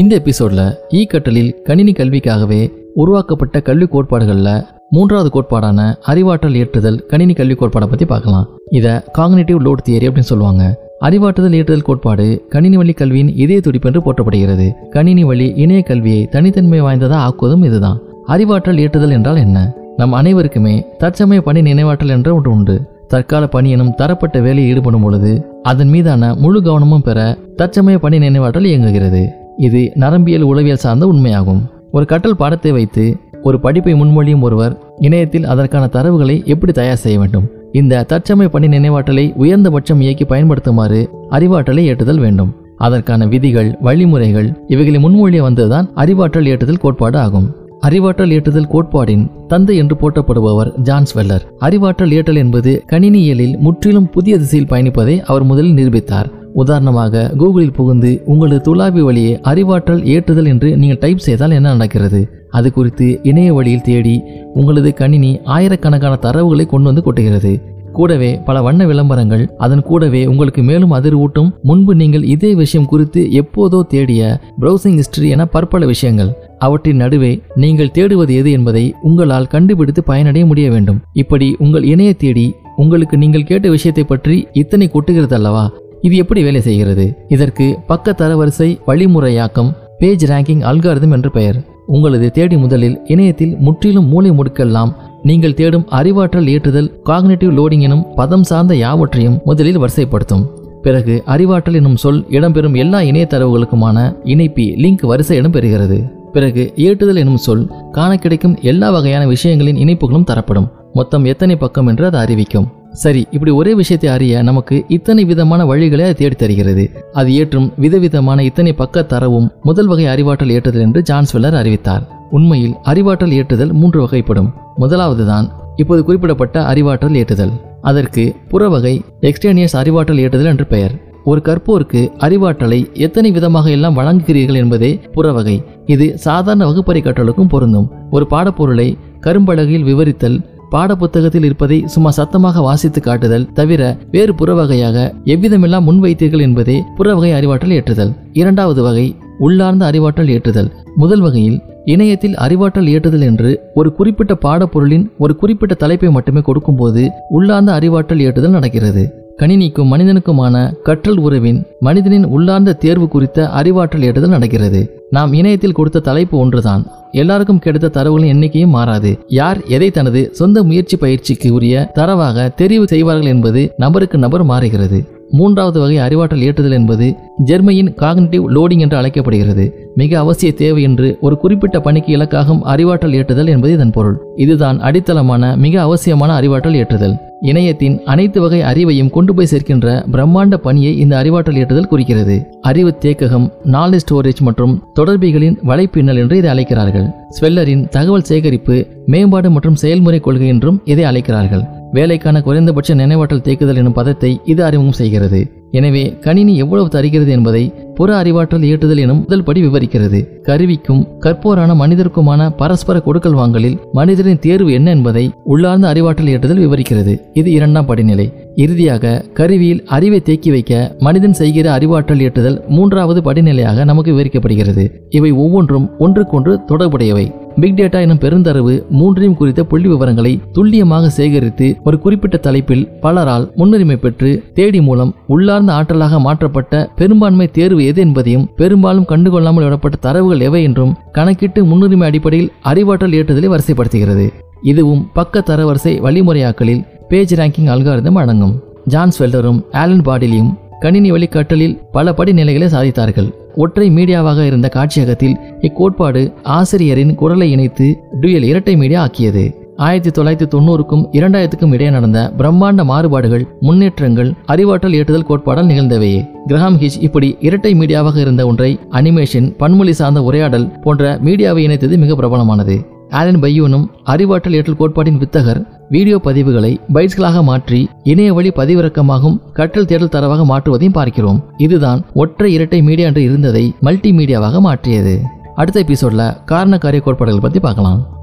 இந்த எபிசோட்ல ஈ கட்டலில் கணினி கல்விக்காகவே உருவாக்கப்பட்ட கல்வி கோட்பாடுகளில் மூன்றாவது கோட்பாடான அறிவாற்றல் ஏற்றுதல் கணினி கல்வி கோட்பாடை பத்தி பார்க்கலாம். இதை காக்னேட்டிவ் லோட் தியரி அப்படின்னு சொல்லுவாங்க. அறிவாற்றுதல் ஏற்றுதல் கோட்பாடு கணினி வழி கல்வியின் இதய துடிப்பு என்று போற்றப்படுகிறது. கணினி வழி இணைய கல்வியை தனித்தன்மை வாய்ந்ததாக ஆக்குவதும் இதுதான். அறிவாற்றல் ஏற்றுதல் என்றால் என்ன? நம் அனைவருக்குமே தற்சமய பணி நினைவாற்றல் என்ற ஒன்று உண்டு. தற்கால பணி எனும் தரப்பட்ட வேலையில் ஈடுபடும் பொழுது அதன் மீதான முழு கவனமும் பெற தற்சமய பணி நினைவாற்றல் இயங்குகிறது. இது நரம்பியல் உளவியல் சார்ந்த உண்மையாகும். ஒரு கட்டல் பாடத்தை வைத்து ஒரு படிப்பை முன்மொழியும் ஒருவர் இணையத்தில் அதற்கான தரவுகளை எப்படி தயார் செய்ய வேண்டும்? இந்த தற்சமய பணி நினைவாற்றலை உயர்ந்தபட்சம் இயக்கி பயன்படுத்துமாறு அறிவாற்றலை ஏற்றுதல் வேண்டும். அதற்கான விதிகள் வழிமுறைகள் இவைகளை முன்மொழிய வந்ததுதான் அறிவாற்றல் ஏற்றுதல் கோட்பாடு ஆகும். அறிவாற்றல் ஏற்றுதல் கோட்பாடின் தந்தை என்று போற்றப்படுபவர் ஜான்ஸ் வெல்லர். அறிவாற்றல் ஏற்றல் என்பது கணினியியலில் முற்றிலும் புதிய திசையில் பயணிப்பதை அவர் முதலில் நிரூபித்தார். உதாரணமாக கூகுளில் புகுந்து உங்களது துளாவி வழியை அறிவாற்றல் ஏற்றுதல் என்று நீங்கள் டைப் செய்தால் என்ன நடக்கிறது? அது குறித்து இணைய வழியில் தேடி உங்களது கணினி ஆயிரக்கணக்கான தரவுகளை கொண்டு வந்து கொட்டுகிறது. கூடவே பல வண்ண விளம்பரங்கள் அதன் கூடவே உங்களுக்கு மேலும் அதிர்வூட்டும். முன்பு நீங்கள் இதே விஷயம் குறித்து எப்போதோ தேடிய ப்ரௌசிங் ஹிஸ்டரி என பற்பல விஷயங்கள். அவற்றின் நடுவே நீங்கள் தேடுவது எது என்பதை உங்களால் கண்டுபிடித்து பயனடைய முடிய வேண்டும். இப்படி உங்கள் இணைய தேடி உங்களுக்கு நீங்கள் கேட்ட விஷயத்தை பற்றி இத்தனை கொட்டுகிறது அல்லவா இது எப்படி வேலை செய்கிறது? இதற்கு பக்க தரவரிசை வழிமுறையாக்கம் பேஜ் ரேங்கிங் அல்காரிதம் என்று பெயர். உங்களது தேடி முதலில் இணையத்தில் முற்றிலும் மூளை முடுக்கெல்லாம் நீங்கள் தேடும் அறிவாற்றல் ஏற்றுதல் காக்னேட்டிவ் லோடிங் எனும் பதம் சார்ந்த யாவற்றையும் முதலில் வரிசைப்படுத்தும். பிறகு அறிவாற்றல் எனும் சொல் இடம்பெறும் எல்லா இணைய தரவுகளுக்குமான இணைப்பி லிங்க் வரிசை இடம்பெறுகிறது பிறகு ஏற்றுதல் எனும் சொல் காண கிடைக்கும் எல்லா வகையான விஷயங்களின் இணைப்புகளும் தரப்படும். மொத்தம் எத்தனை பக்கம் என்று அது அறிவிக்கும். சரி இப்படி ஒரே விஷயத்தை அறிய நமக்கு இத்தனை விதமான வழிகளை தேடி தருகிறது. அது ஏற்றும் விதவிதமான இத்தனை பக்க தரவும் முதல் வகை அறிவாற்றல் ஏற்றுதல் என்று ஜான்ஸ்வெல்லர் அறிவித்தார். உண்மையில் அறிவாற்றல் ஏற்றுதல் மூன்று வகைப்படும். முதலாவது தான் இப்போது குறிப்பிடப்பட்ட அறிவாற்றல் ஏற்றுதல். அதற்கு புறவகை எக்ஸ்டேனியஸ் அறிவாற்றல் ஏற்றுதல் என்று பெயர். ஒரு கற்போருக்கு அறிவாற்றலை எத்தனை விதமாக எல்லாம் வழங்குகிறீர்கள் என்பதே புறவகை இது சாதாரண வகுப்பறை கற்றலுக்கும் பொருந்தும். ஒரு பாடப்பொருளை கரும்பலகையில் விவரித்தல் பாடப்புத்தகத்தில் இருப்பதை சும்மா சத்தமாக வாசித்து காட்டுதல் தவிர வேறு புற வகையாக எவ்விதமெல்லாம் முன்வைத்தீர்கள் என்பதே புற வகை அறிவாற்றல் ஏற்றுதல். இரண்டாவது வகை உள்ளார்ந்த அறிவாற்றல் ஏற்றுதல். முதல் வகையில் இணையத்தில் அறிவாற்றல் ஏற்றுதல் என்று ஒரு குறிப்பிட்ட பாடப்பொருளின் ஒரு குறிப்பிட்ட தலைப்பை மட்டுமே கொடுக்கும்போது உள்ளார்ந்த அறிவாற்றல் ஏற்றுதல் நடக்கிறது. கணினிக்கும் மனிதனுக்குமான கற்றல் உறவின் மனிதனின் உள்ளார்ந்த தேர்வு குறித்த அறிவாற்றல் ஏற்றுதல் நடக்கிறது. நாம் இணையத்தில் கொடுத்த தலைப்பு ஒன்றுதான். எல்லாருக்கும் கிடைத்த தரவுகளின் எண்ணிக்கையும் மாறாது. யார் எதை தனது சொந்த முயற்சி பயிற்சிக்கு உரிய தரவாக தெரிவு செய்வார்கள் என்பது நபருக்கு நபர் மாறுகிறது. மூன்றாவது வகை அறிவாற்றல் ஏற்றுதல் என்பது ஜெர்மையின் காக்னிட்டிவ் லோடிங் என்று அழைக்கப்படுகிறது. மிக அவசிய தேவை என்று ஒரு குறிப்பிட்ட பணிக்கு இலக்காகும் அறிவாற்றல் ஏற்றுதல் என்பது இதன் பொருள். இதுதான் அடித்தளமான மிக அவசியமான அறிவாற்றல் ஏற்றுதல். இணையத்தின் அனைத்து வகை அறிவையும் கொண்டு போய் சேர்க்கின்ற பிரம்மாண்ட பணியை இந்த அறிவாற்றல் ஏற்றுதல் குறிக்கிறது. அறிவு தேக்ககம் நாலேஜ் ஸ்டோரேஜ் மற்றும் தொடர்பிகளின் வலைப்பின்னல் என்று இதை அழைக்கிறார்கள். ஸ்வெல்லரின் தகவல் சேகரிப்பு மேம்பாடு மற்றும் செயல்முறை கொள்கை என்றும் இதை அழைக்கிறார்கள். வேலைக்கான குறைந்தபட்ச நினைவாற்றல் தேக்குதல் எனும் பதத்தை இது அறிமுகம் செய்கிறது. எனவே கணினி எவ்வளவு தருகிறது என்பதை புற அறிவாற்றல் ஏற்றுதல் எனும் முதல் படி விவரிக்கிறது. கருவிக்கும் கற்போரான மனிதருக்குமான பரஸ்பர கொடுக்கல் வாங்கலில் மனிதரின் தேர்வு என்ன என்பதை உள்ளார்ந்த அறிவாற்றல் ஏற்றுதல் விவரிக்கிறது. இது இரண்டாம் படிநிலை. இறுதியாக கருவியில் அறிவை தேக்கி வைக்க மனிதன் செய்கிற அறிவாற்றல் ஏற்றுதல் மூன்றாவது படிநிலையாக நமக்கு விவரிக்கப்படுகிறது. இவை ஒவ்வொன்றும் ஒன்றுக்கொன்று தொடர்புடையவை. பிக் டேட்டா எனும் பெருந்தரவு மூன்றையும் குறித்த புள்ளி விவரங்களை துல்லியமாக சேகரித்து ஒரு குறிப்பிட்ட தலைப்பில் பலரால் முன்னுரிமை பெற்று தேடி மூலம் உள்ளார்ந்த ஆற்றலாக மாற்றப்பட்ட பெரும்பான்மை தேர்வு எது என்பதையும் பெரும்பாலும் கண்டுகொள்ளாமல் விடப்பட்ட தரவுகள் எவை என்றும் கணக்கிட்டு முன்னுரிமை அடிப்படையில் அறிவாற்றல் ஏற்றுதலை வரிசைப்படுத்துகிறது. இதுவும் பக்க தரவரிசை வழிமுறையாக்கலில் பேஜ் ரேங்கிங் அல்காரிதம் அடங்கும். ஜான்ஸ்வெல்டரும் ஆலன் பாடிலியும் கணினி வழிகாட்டலில் பல படிநிலைகளை சாதித்தார்கள். ஒற்றை மீடியாவாக இருந்த காட்சியகத்தில் இக்கோட்பாடு ஆசிரியரின் குரலை இணைத்து டுயல் இரட்டை மீடியா ஆக்கியது. ஆயிரத்தி தொள்ளாயிரத்தி தொண்ணூறுக்கும் இரண்டாயிரத்துக்கும் இடையே நடந்த பிரம்மாண்ட மாறுபாடுகள் முன்னேற்றங்கள் அறிவாற்றல் ஏற்றுதல் கோட்பாடால் நிகழ்ந்தவையே கிரஹாம் ஹிச் இப்படி இரட்டை மீடியாவாக இருந்த ஒன்றை அனிமேஷன் பன்மொழி சார்ந்த உரையாடல் போன்ற மீடியாவை இணைத்தது மிக பிரபலமானது. ஆலன் பையூனும் அறிவாற்றல் ஏற்றல் கோட்பாட்டின் வித்தகர் வீடியோ பதிவுகளை பைட்ஸ்களாக மாற்றி இணைய வழி பதிவிறக்கமாகும் கற்றல் தேடல் தரவாக மாற்றுவதையும் பார்க்கிறோம். இதுதான் ஒற்றை இரட்டை மீடியா என்று இருந்ததை மல்டி மீடியாவாக மாற்றியது. அடுத்த எபிசோட்ல காரண காரிய கோட்பாடுகள் பத்தி பார்க்கலாம்.